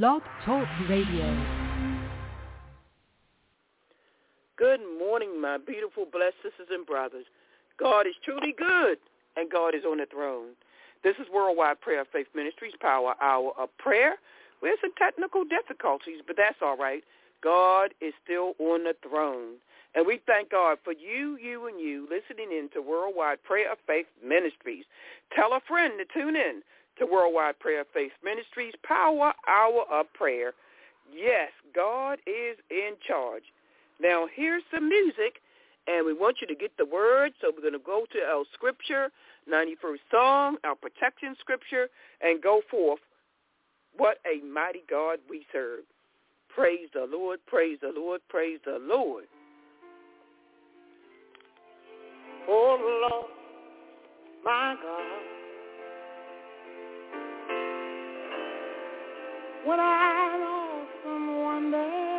Blog Talk Radio. Good morning, my beautiful, blessed sisters and brothers. God is truly good, and God is on the throne. This is Worldwide Prayer of Faith Ministries Power Hour of Prayer. We have some technical difficulties, but that's all right. God is still on the throne. And we thank God for you, you, and you listening in to Worldwide Prayer of Faith Ministries. Tell a friend to tune in to Worldwide Prayer Faith Ministries Power Hour of Prayer. Yes, God is in charge. Now, here's some music, and we want you to get the word, so we're going to go to our scripture, 91st Psalm, our protection scripture, and go forth. What a mighty God we serve. Praise the Lord, praise the Lord, praise the Lord. Oh, Lord, my God. What an awesome wonder. Consider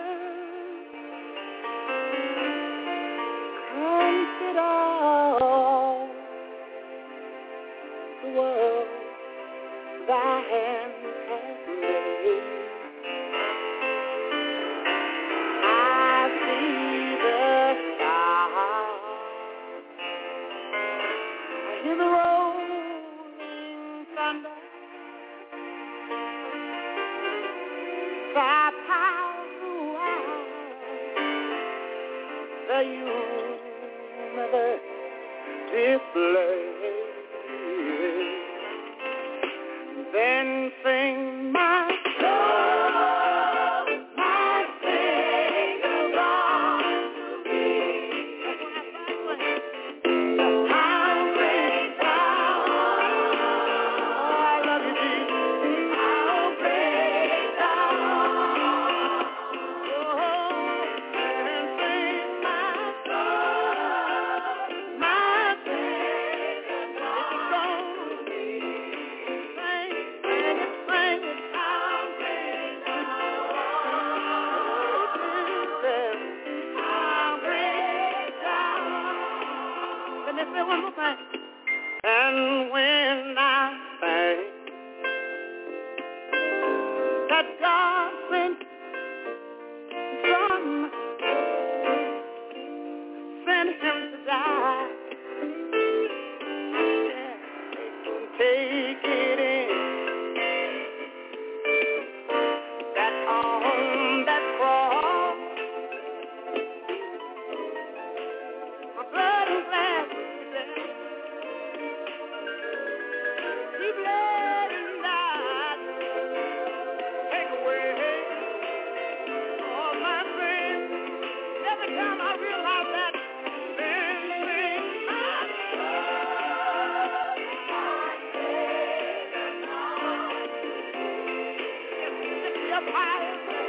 Lift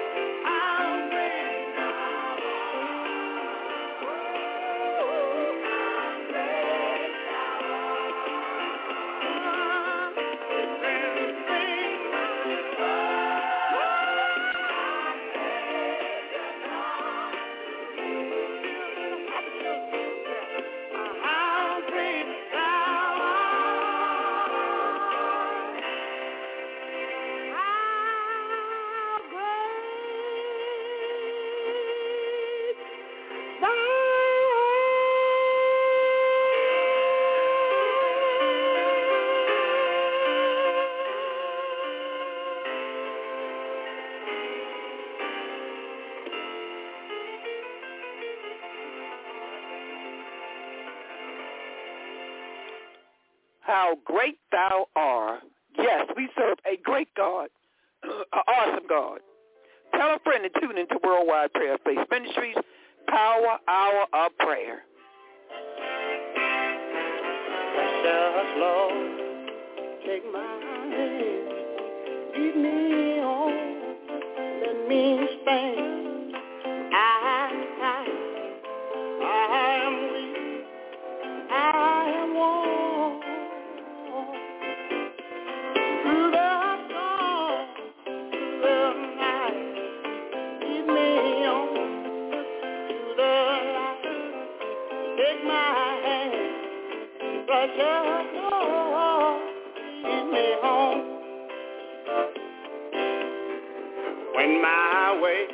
Tell a friend to tune into Worldwide Prayer Faith Ministries, Power Hour of Prayer. Lord, take my hand, lead me my way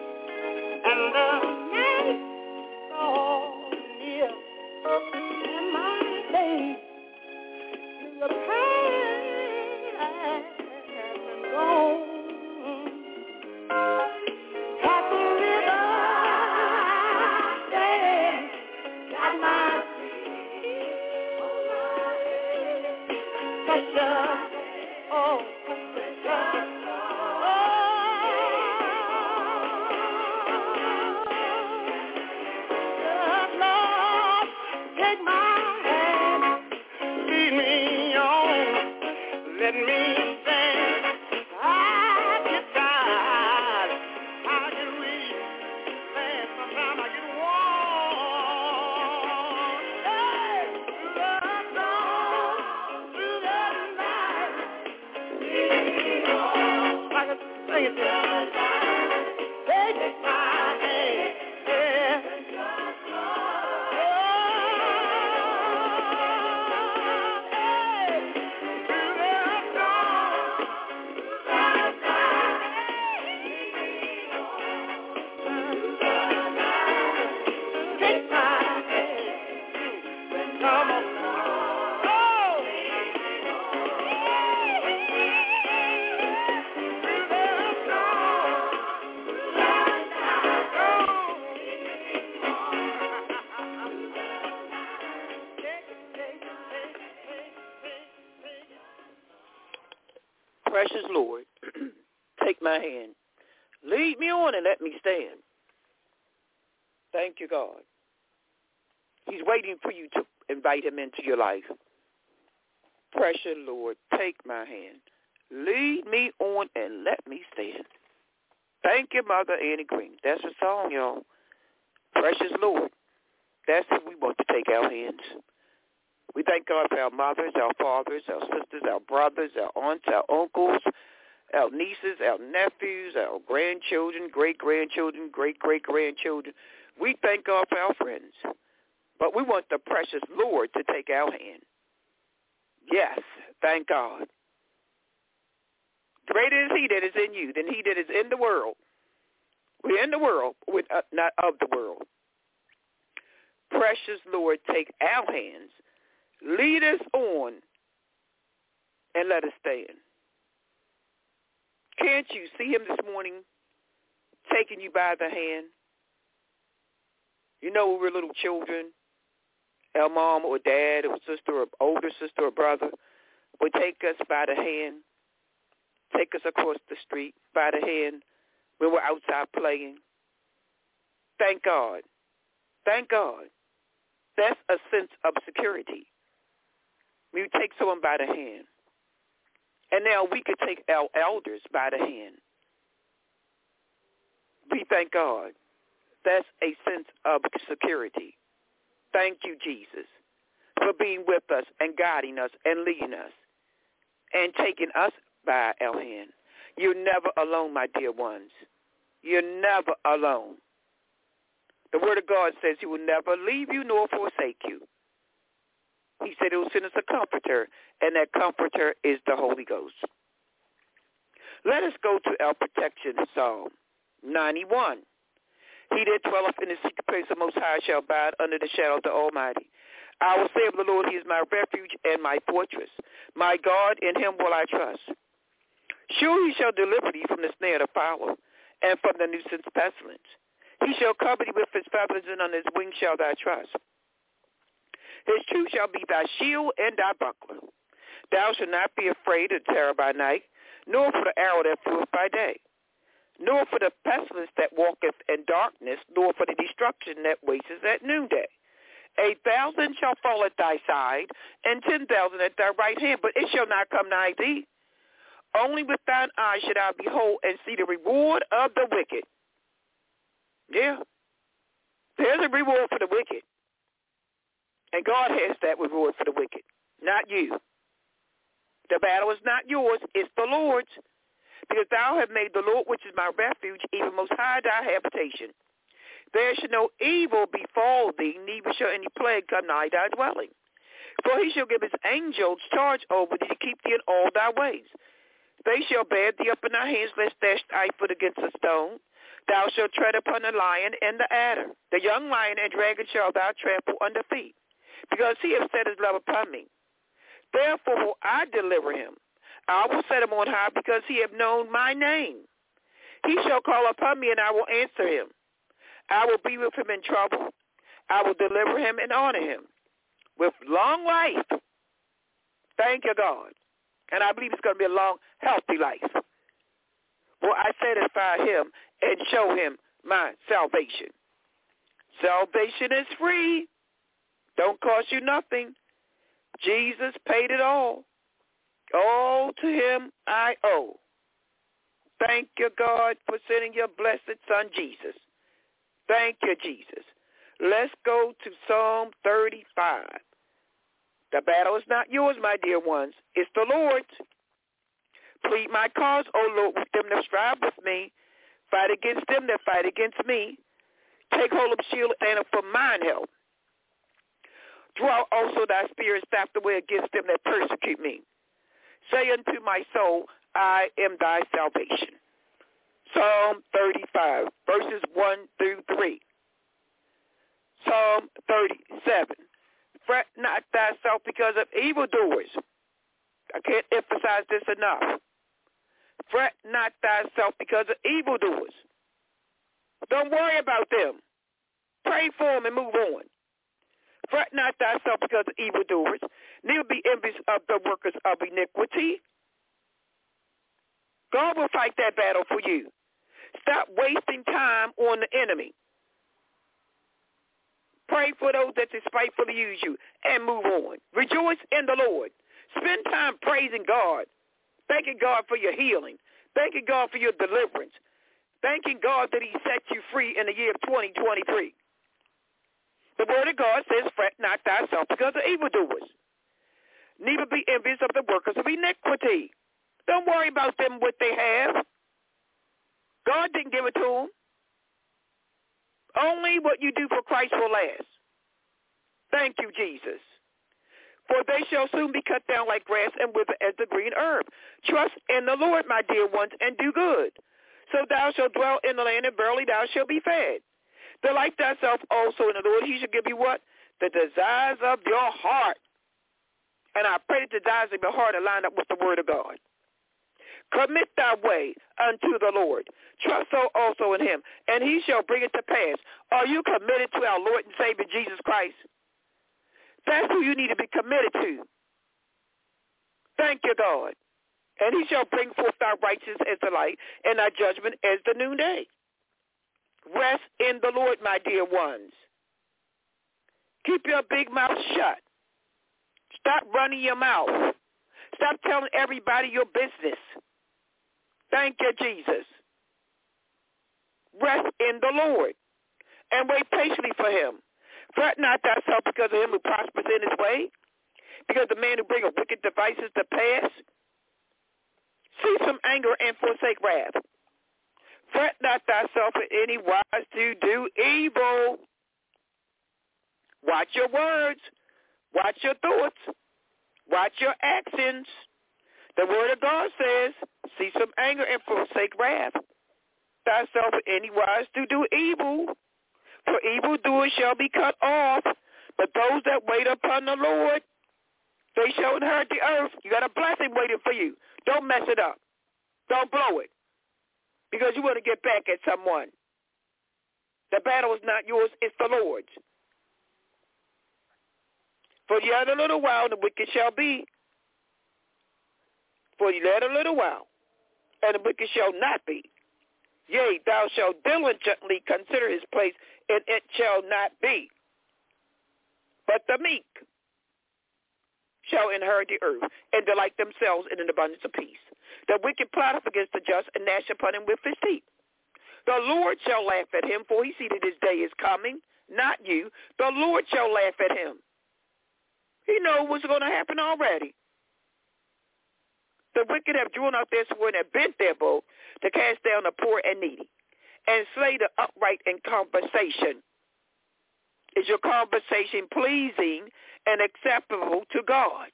Thank you, God. He's waiting for you to invite him into your life. Precious Lord, take my hand. Lead me on and let me stand. Thank you, Mother Annie Green. That's a song, y'all. Precious Lord. That's who we want to take our hands. We thank God for our mothers, our fathers, our sisters, our brothers, our aunts, our uncles, our nieces, our nephews, our grandchildren, great-grandchildren, great-great-grandchildren. We thank God for our friends. But we want the precious Lord to take our hand. Yes, thank God. Greater is he that is in you than he that is in the world. We're in the world, we're not of the world. Precious Lord, take our hands, lead us on, and let us stand. Can't you see him this morning taking you by the hand? You know, we were little children, our mom or dad or sister or older sister or brother would take us by the hand, take us across the street by the hand when we're outside playing. Thank God. Thank God. That's a sense of security. We take someone by the hand. And now we could take our elders by the hand. We thank God. That's a sense of security. Thank you, Jesus, for being with us and guiding us and leading us and taking us by our hand. You're never alone, my dear ones. You're never alone. The Word of God says he will never leave you nor forsake you. He said he will send us a comforter, and that comforter is the Holy Ghost. Let us go to our protection psalm 91. He that dwelleth in the secret place of the Most High shall abide under the shadow of the Almighty. I will say of the Lord, he is my refuge and my fortress. My God, in him will I trust. Surely he shall deliver thee from the snare of the fowler and from the nuisance pestilence. He shall cover thee with his feathers, and on his wings shall thou trust. His truth shall be thy shield and thy buckler. Thou shalt not be afraid of terror by night, nor for the arrow that flieth by day, nor for the pestilence that walketh in darkness, nor for the destruction that wasteth at noonday. A thousand shall fall at thy side, and ten thousand at thy right hand, but it shall not come nigh thee. Only with thine eyes should I behold and see the reward of the wicked. Yeah. There's a reward for the wicked. And God has that reward for the wicked, not you. The battle is not yours, it's the Lord's. Because thou hast made the Lord, which is my refuge, even most high thy habitation. There shall no evil befall thee, neither shall any plague come nigh thy dwelling. For he shall give his angels charge over thee to keep thee in all thy ways. They shall bear thee up in thy hands, lest dash thy foot against a stone. Thou shalt tread upon the lion and the adder. The young lion and dragon shall thou trample under feet, because he hath set his love upon me. Therefore will I deliver him. I will set him on high, because he have known my name. He shall call upon me, and I will answer him. I will be with him in trouble. I will deliver him and honor him with long life. Thank you, God. And I believe it's going to be a long, healthy life. Will I satisfy him and show him my salvation? Salvation is free. Don't cost you nothing. Jesus paid it all. All to him I owe. Thank you, God, for sending your blessed son, Jesus. Thank you, Jesus. Let's go to Psalm 35. The battle is not yours, my dear ones. It's the Lord's. Plead my cause, O Lord, with them that strive with me. Fight against them that fight against me. Take hold of shield and for mine help. Draw also thy spear spirit staff away against them that persecute me. Say unto my soul, I am thy salvation. Psalm 35, verses 1 through 3. Psalm 37. Fret not thyself because of evildoers. I can't emphasize this enough. Fret not thyself because of evildoers. Don't worry about them. Pray for them and move on. Fret not thyself because of evildoers, neither be envious of the workers of iniquity. God will fight that battle for you. Stop wasting time on the enemy. Pray for those that despitefully use you and move on. Rejoice in the Lord. Spend time praising God, thanking God for your healing, thanking God for your deliverance, thanking God that he set you free in the year of 2023. The word of God says, fret not thyself because of evildoers. Neither be envious of the workers of iniquity. Don't worry about them what they have. God didn't give it to them. Only what you do for Christ will last. Thank you, Jesus. For they shall soon be cut down like grass and wither as the green herb. Trust in the Lord, my dear ones, and do good. So thou shalt dwell in the land, and verily thou shalt be fed. Delight thyself also in the Lord. He shall give you what? The desires of your heart. And I pray that the desires of your heart are lined up with the word of God. Commit thy way unto the Lord. Trust so also in him, and he shall bring it to pass. Are you committed to our Lord and Savior Jesus Christ? That's who you need to be committed to. Thank you, God. And he shall bring forth thy righteousness as the light, and thy judgment as the noonday. Rest in the Lord, my dear ones. Keep your big mouth shut. Stop running your mouth. Stop telling everybody your business. Thank you, Jesus. Rest in the Lord and wait patiently for him. Fret not thyself because of him who prospers in his way, because the man who bringeth wicked devices to pass. Cease from anger and forsake wrath. Fret not thyself in any wise to do evil. Watch your words. Watch your thoughts. Watch your actions. The word of God says, cease from anger and forsake wrath. Thyself in any wise to do evil. For evildoers shall be cut off. But those that wait upon the Lord, they shall inherit the earth. You got a blessing waiting for you. Don't mess it up. Don't blow it. Because you want to get back at someone. The battle is not yours, it's the Lord's. For yet a little while the wicked shall be. For yet a little while, and the wicked shall not be. Yea, thou shalt diligently consider his place, and it shall not be. but the meek shall inherit the earth and delight themselves in an abundance of peace. The wicked plotteth against the just and gnash upon him with his teeth. The Lord shall laugh at him, for he see that his day is coming, not you. The Lord shall laugh at him. He knows what's going to happen already. The wicked have drawn out their sword and bent their bow to cast down the poor and needy and slay the upright in conversation. Is your conversation pleasing and acceptable to God?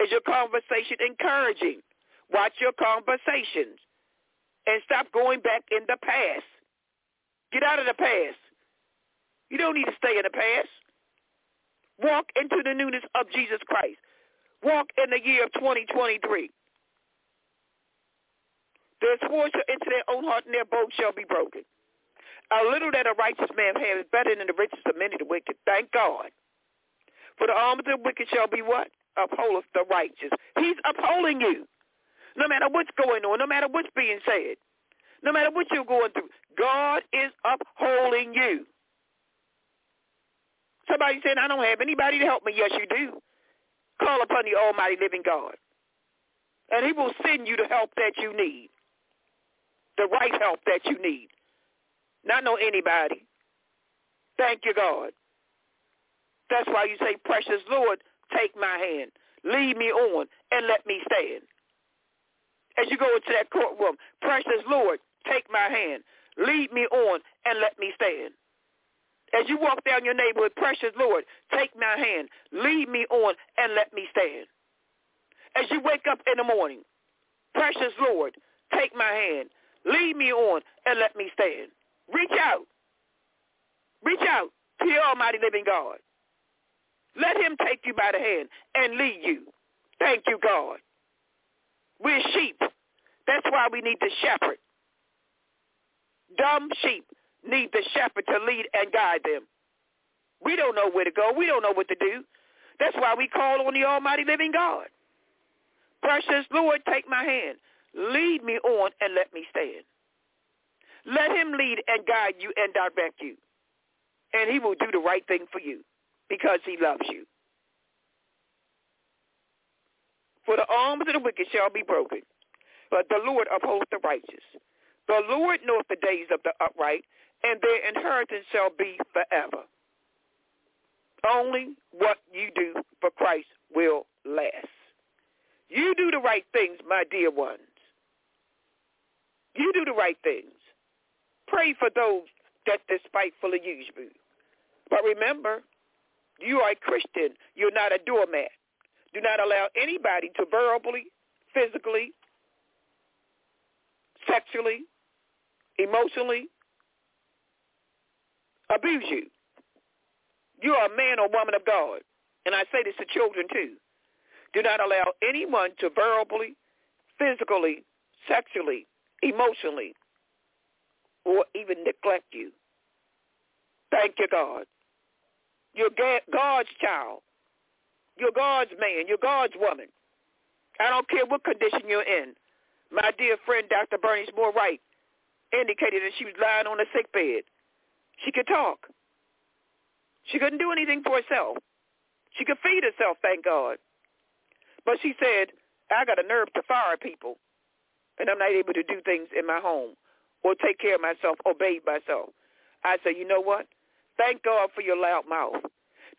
Is your conversation encouraging? Watch your conversations and stop going back in the past. Get out of the past. You don't need to stay in the past. Walk into the newness of Jesus Christ. Walk in the year of 2023. Their sword shall enter their own heart, and their bow shall be broken. A little that a righteous man has is better than the riches of many the wicked. Thank God. For the arm of the wicked shall be what? Upholdeth the righteous. He's upholding you. No matter what's going on, no matter what's being said, no matter what you're going through, God is upholding you. Somebody said, I don't have anybody to help me. Yes, you do. Call upon the almighty living God. And he will send you the help that you need the right help that you need. Not know anybody. Thank you, God. That's why you say, precious Lord, take my hand. Lead me on and let me stand. As you go into that courtroom, precious Lord, take my hand. Lead me on and let me stand. As you walk down your neighborhood, precious Lord, take my hand. Lead me on and let me stand. As you wake up in the morning, precious Lord, take my hand. Lead me on and let me stand. Reach out. Reach out to your almighty living God. Let him take you by the hand and lead you. Thank you, God. We're sheep. That's why we need the shepherd. Dumb sheep need the shepherd to lead and guide them. We don't know where to go. We don't know what to do. That's why we call on the almighty living God. Precious Lord, take my hand. Lead me on and let me stand. Let him lead and guide you and direct you. And he will do the right thing for you because he loves you. For the arms of the wicked shall be broken, but the Lord upholds the righteous. The Lord knoweth the days of the upright, and their inheritance shall be forever. Only what you do for Christ will last. You do the right things, my dear ones. You do the right things. Pray for those that despitefully use you. But remember, you are a Christian. You're not a doormat. Do not allow anybody to verbally, physically, sexually, emotionally abuse you. You are a man or woman of God. And I say this to children too. Do not allow anyone to verbally, physically, sexually, emotionally, or even neglect you. Thank you, God. You're God's child. You're God's man. You're God's woman. I don't care what condition you're in. My dear friend, Dr. Bernice Moore Wright, indicated that she was lying on a sick bed. She could talk. She couldn't do anything for herself. She could feed herself, thank God. But she said, I got a nerve to fire people and I'm not able to do things in my home or take care of myself or bathe myself. I said, you know what? Thank God for your loud mouth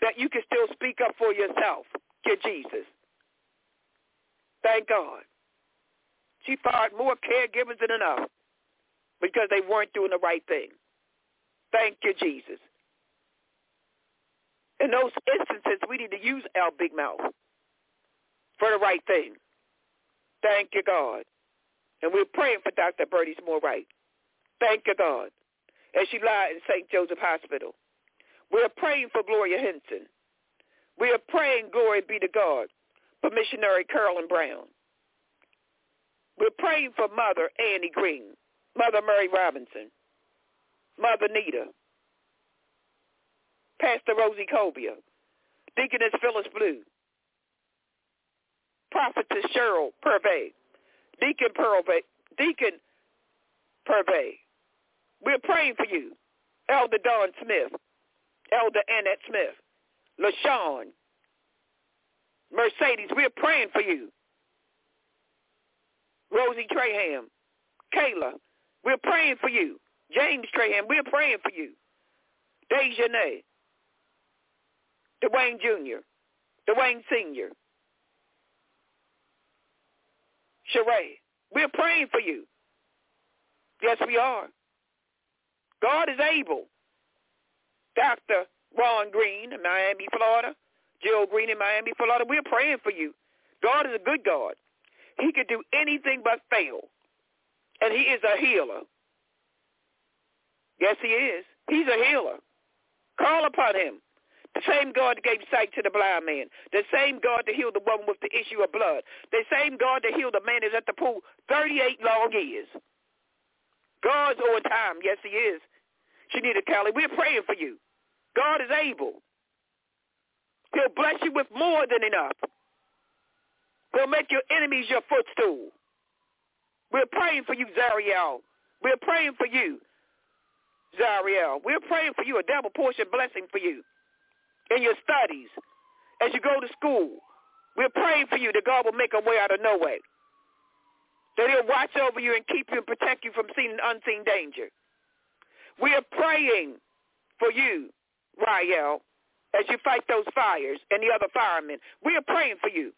that you can still speak up for yourself. Get Jesus. Thank God. She fired more caregivers than enough because they weren't doing the right thing. Thank you, Jesus. In those instances, we need to use our big mouth for the right thing. Thank you, God. And we're praying for Dr. Bernice Moore Wright. Thank you, God. As she lied in St. Joseph Hospital. We're praying for Gloria Henson. We are praying, glory be to God, for missionary Carolyn Brown. We're praying for Mother Annie Green, Mother Mary Robinson, Mother Nita, Pastor Rosie Cobia, Deaconess Phyllis Blue, Prophetess Cheryl Purvey, Deacon Purvey, Deacon Purvey. We're praying for you. Elder Don Smith, Elder Annette Smith, LaShawn, Mercedes, we're praying for you. Rosie Traham, Kayla, we're praying for you. James Traham, we're praying for you. Dejanay, Dwayne Jr., Dwayne Sr., Sheree, we're praying for you. Yes, we are. God is able. Dr. Ron Green in Miami, Florida, Jill Green in Miami, Florida, we're praying for you. God is a good God. He could do anything but fail. And he is a healer. Yes, he is. He's a healer. Call upon him. The same God gave sight to the blind man. The same God that healed the woman with the issue of blood. The same God that healed the man that's at the pool 38 long years. God's on time. Yes, he is. Shanita Kelly, we're praying for you. God is able. He'll bless you with more than enough. He'll make your enemies your footstool. We're praying for you, Zariel. We're praying for you, Zariel. We're praying for you, a double portion blessing for you in your studies, as you go to school. We're praying for you that God will make a way out of no way. That he'll watch over you and keep you and protect you from seen and unseen danger. We are praying for you, Rael, as you fight those fires and the other firemen. We are praying for you.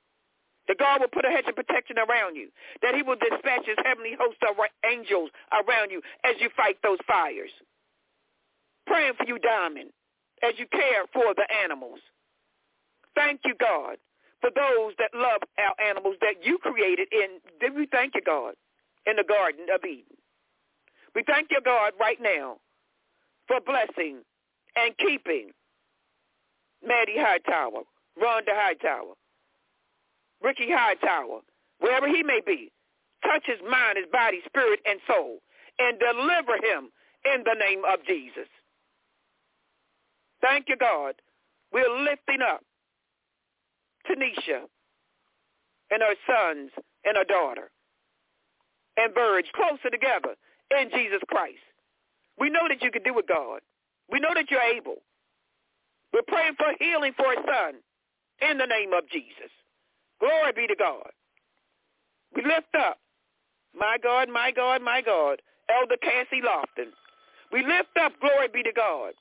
That God will put a hedge of protection around you. That he will dispatch his heavenly host of angels around you as you fight those fires. Praying for you, Diamond, as you care for the animals. Thank you, God, for those that love our animals that you created in, we thank you, God, in the Garden of Eden. We thank you, God, right now for blessing and keeping Maddie Hightower, Rhonda Hightower, Ricky Hightower, wherever he may be. Touch his mind, his body, spirit, and soul, and deliver him in the name of Jesus. Thank you, God. We're lifting up Tanisha and her sons and her daughter and Verge closer together in Jesus Christ. We know that you can do it, God. We know that you're able. We're praying for healing for his son in the name of Jesus. Glory be to God. We lift up, my God, my God, my God, Elder Cassie Lofton. We lift up, glory be to God.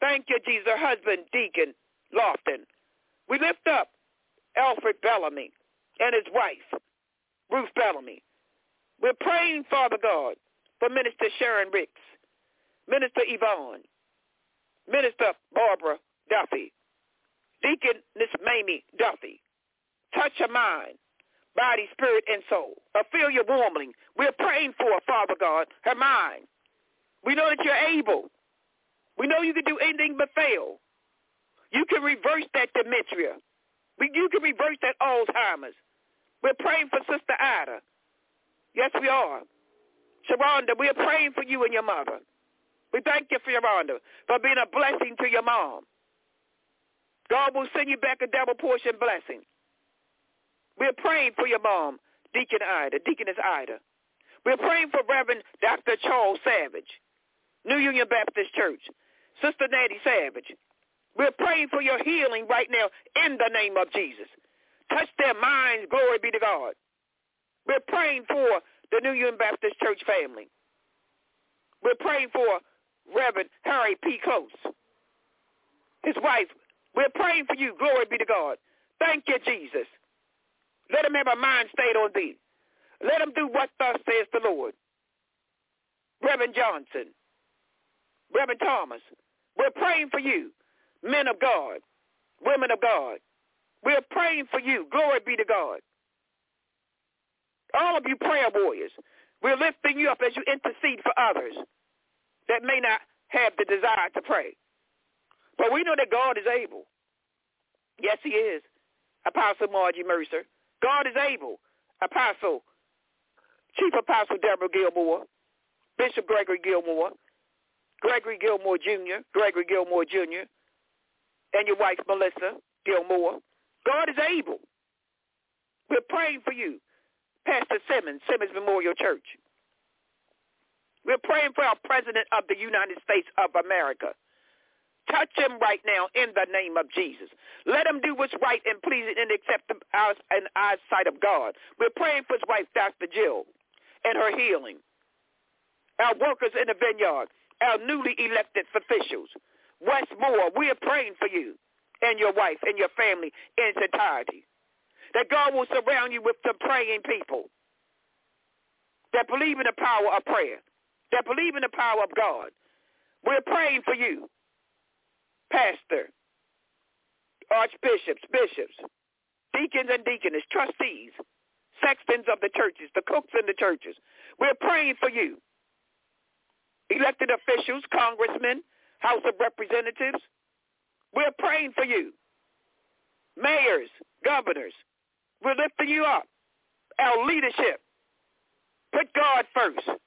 Thank you, Jesus, her husband, Deacon Lofton. We lift up Alfred Bellamy and his wife, Ruth Bellamy. We're praying, Father God, for Minister Sharon Ricks, Minister Yvonne, Minister Barbara Duffy, Deacon Miss Mamie Duffy. Touch her mind, body, spirit, and soul. Ophelia Warmling. We're praying for, Father God, her mind. We know that you're able. We know you can do anything but fail. You can reverse that dementia. You can reverse that Alzheimer's. We're praying for Sister Ida. Yes, we are. Sharonda, we're praying for you and your mother. We thank you for your honor, for being a blessing to your mom. God will send you back a double portion blessing. We're praying for your mom, Deacon Ida, Deaconess Ida. We're praying for Reverend Dr. Charles Savage, New Union Baptist Church, Sister Natty Savage. We're praying for your healing right now in the name of Jesus. Touch their minds, glory be to God. We're praying for the New Union Baptist Church family. We're praying for Reverend Harry P. Close, his wife. We're praying for you, glory be to God. Thank you, Jesus. Let him have a mind stayed on thee. Let him do what thus says the Lord. Reverend Johnson, Reverend Thomas, we're praying for you, men of God, women of God. We're praying for you. Glory be to God. All of you prayer warriors, we're lifting you up as you intercede for others that may not have the desire to pray. But we know that God is able. Yes, he is. Apostle Margie Mercer. God is able. Apostle, Chief Apostle Deborah Gilmore, Bishop Gregory Gilmore, Gregory Gilmore Jr., Gregory Gilmore Jr., and your wife Melissa Gilmore. God is able. We're praying for you, Pastor Simmons, Simmons Memorial Church. We're praying for our President of the United States of America, Touch him right now in the name of Jesus. Let him do what's right and pleasing and accept the eyes and eyesight of God. We're praying for his wife, Dr. Jill, and her healing. Our workers in the vineyard, our newly elected officials. Wes Moore, we are praying for you and your wife and your family in its entirety. That God will surround you with some praying people that believe in the power of prayer, that believe in the power of God. We're praying for you pastor, archbishops, bishops, deacons and deaconess, trustees, sextons of the churches, the cooks in the churches. We're praying for you. Elected officials, congressmen, House of Representatives, we're praying for you. Mayors, governors, we're lifting you up. Our leadership, put God first.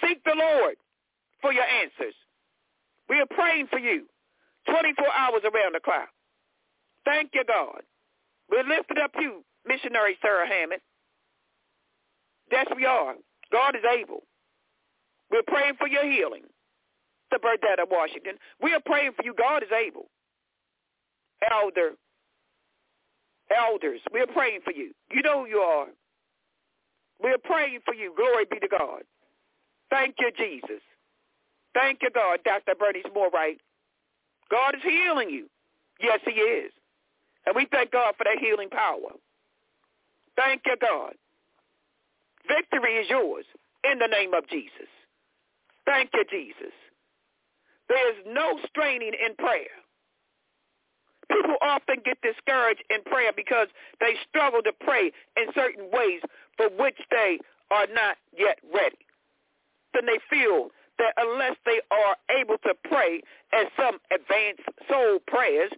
Seek the Lord for your answers. We are praying for you. 24 hours around the clock. Thank you, God. We're lifting up you, missionary Sarah Hammond. Yes, we are. God is able. We're praying for your healing. The Burdetta, Washington. We are praying for you. God is able. Elder, elders, we're praying for you. You know who you are. We're praying for you. Glory be to God. Thank you, Jesus. Thank you, God. Dr. Bernice Moore Wright. God is healing you. Yes, he is. And we thank God for that healing power. Thank you, God. Victory is yours in the name of Jesus. Thank you, Jesus. There is no straining in prayer. People often get discouraged in prayer because they struggle to pray in certain ways for which they are not yet ready. Then they feel that unless they are able to pray as some advanced soul prayers,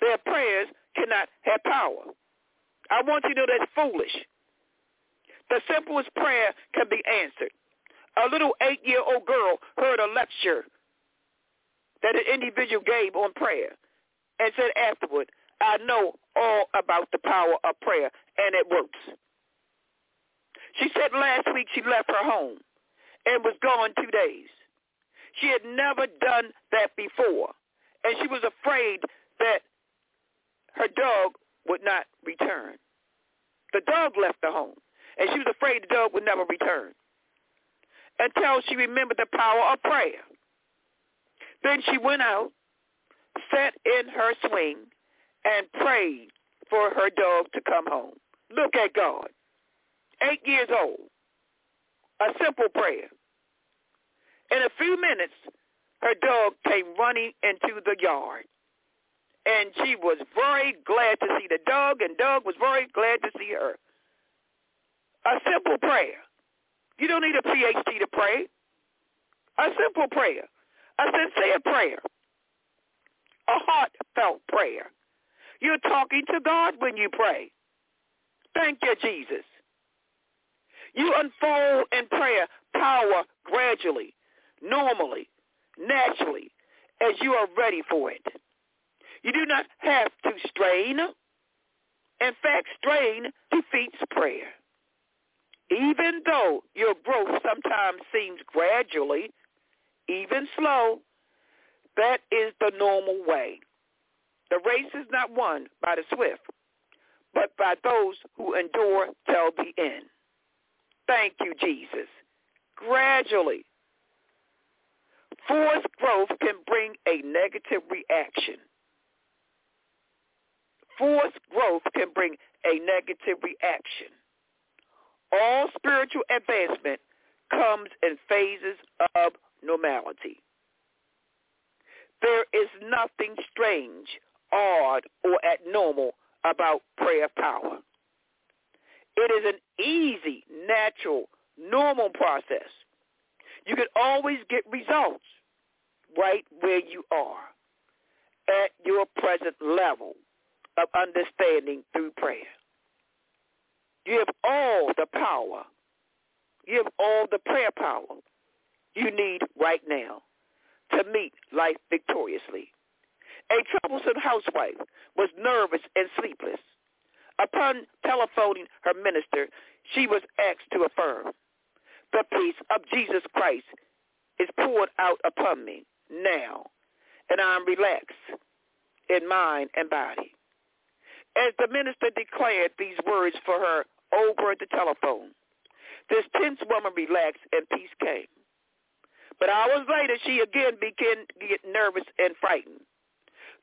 their prayers cannot have power. I want you to know that's foolish. The simplest prayer can be answered. A little eight-year-old girl heard a lecture that an individual gave on prayer and said afterward, I know all about the power of prayer, and it works. She said last week she left her home and was gone two days. She had never done that before. And she was afraid that her dog would not return. The dog left the home. And she was afraid the dog would never return. Until she remembered the power of prayer. Then she went out, sat in her swing, and prayed for her dog to come home. Look at God. Eight years old. A simple prayer. In a few minutes, her dog came running into the yard. And she was very glad to see the dog, and dog was very glad to see her. A simple prayer. You don't need a PhD to pray. A simple prayer. A sincere prayer. A heartfelt prayer. You're talking to God when you pray. Thank you, Jesus. You unfold in prayer power gradually normally, naturally, as you are ready for it. You do not have to strain. In fact, strain defeats prayer. Even though your growth sometimes seems gradually, even slow, that is the normal way. The race is not won by the swift, but by those who endure till the end. Thank you, Jesus. Gradually, Forced growth can bring a negative reaction. Forced growth can bring a negative reaction. All spiritual advancement comes in phases of normality. There is nothing strange, odd, or abnormal about prayer power. It is an easy, natural, normal process. You can always get results right where you are at your present level of understanding through prayer. You have all the power. You have all the prayer power you need right now to meet life victoriously. A troublesome housewife was nervous and sleepless. Upon telephoning her minister, she was asked to affirm, the peace of Jesus Christ is poured out upon me now, and I'm relaxed in mind and body. As the minister declared these words for her over the telephone, this tense woman relaxed and peace came. But hours later, she again began to get nervous and frightened.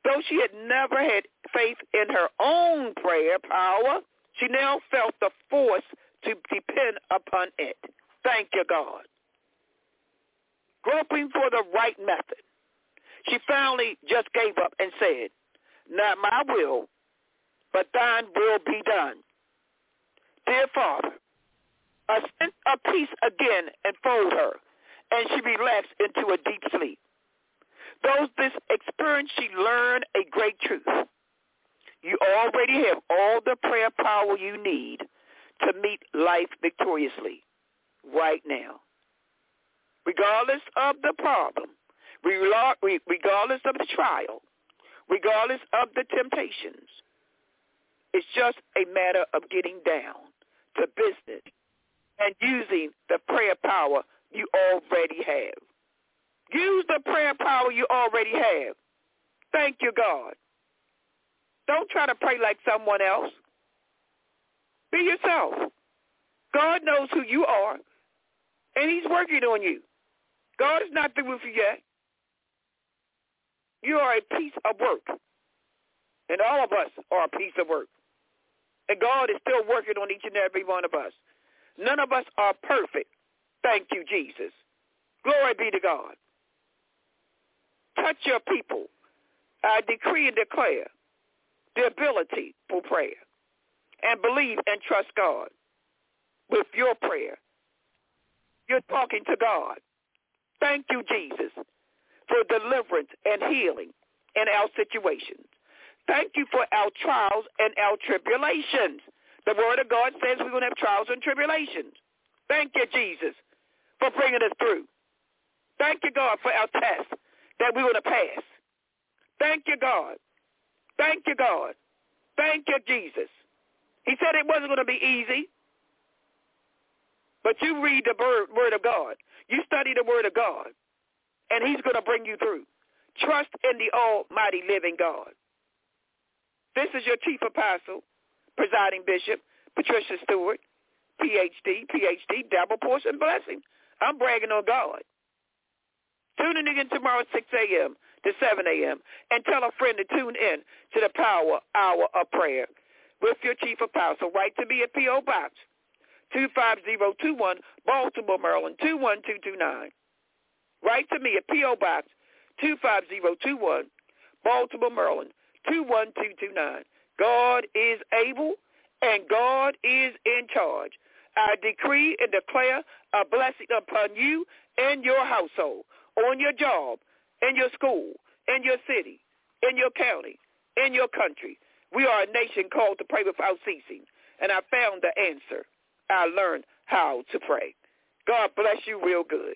Though she had never had faith in her own prayer power, she now felt the force to depend upon it. Thank you, God. Groping for the right method, she finally just gave up and said, not my will, but thine will be done. Dear Father, a sense of peace again enfolded her, and she relaxed into a deep sleep. Through this experience, she learned a great truth. You already have all the prayer power you need to meet life victoriously right now. Regardless of the problem, regardless of the trial, regardless of the temptations, it's just a matter of getting down to business and using the prayer power you already have. Use the prayer power you already have. Thank you, God. Don't try to pray like someone else. Be yourself. God knows who you are, and he's working on you. God is not through with you yet. You are a piece of work, and all of us are a piece of work. And God is still working on each and every one of us. None of us are perfect. Thank you, Jesus. Glory be to God. Touch your people. I decree and declare the ability for prayer and believe and trust God with your prayer. You're talking to God. Thank you, Jesus, for deliverance and healing in our situations. Thank you for our trials and our tribulations. The word of God says we're going to have trials and tribulations. Thank you, Jesus, for bringing us through. Thank you, God, for our test that we're going to pass. Thank you, God. Thank you, God. Thank you, Jesus. He said it wasn't going to be easy. But you read the word of God. You study the word of God. And he's going to bring you through. Trust in the almighty living God. This is your chief apostle, presiding bishop, Patricia Stewart, PhD, PhD, double portion blessing. I'm bragging on God. Tune in again tomorrow at 6 a.m. to 7 a.m. and tell a friend to tune in to the Power Hour of Prayer with your chief of apostle. Write to me at P.O. Box 25021, Baltimore, Maryland 21229. Write to me at P.O. Box 25021, Baltimore, Maryland 21229. God is able and God is in charge. I decree and declare a blessing upon you and your household on your job, in your school, in your city, in your county, in your country. We are a nation called to pray without ceasing. And I found the answer. I learned how to pray. God bless you real good.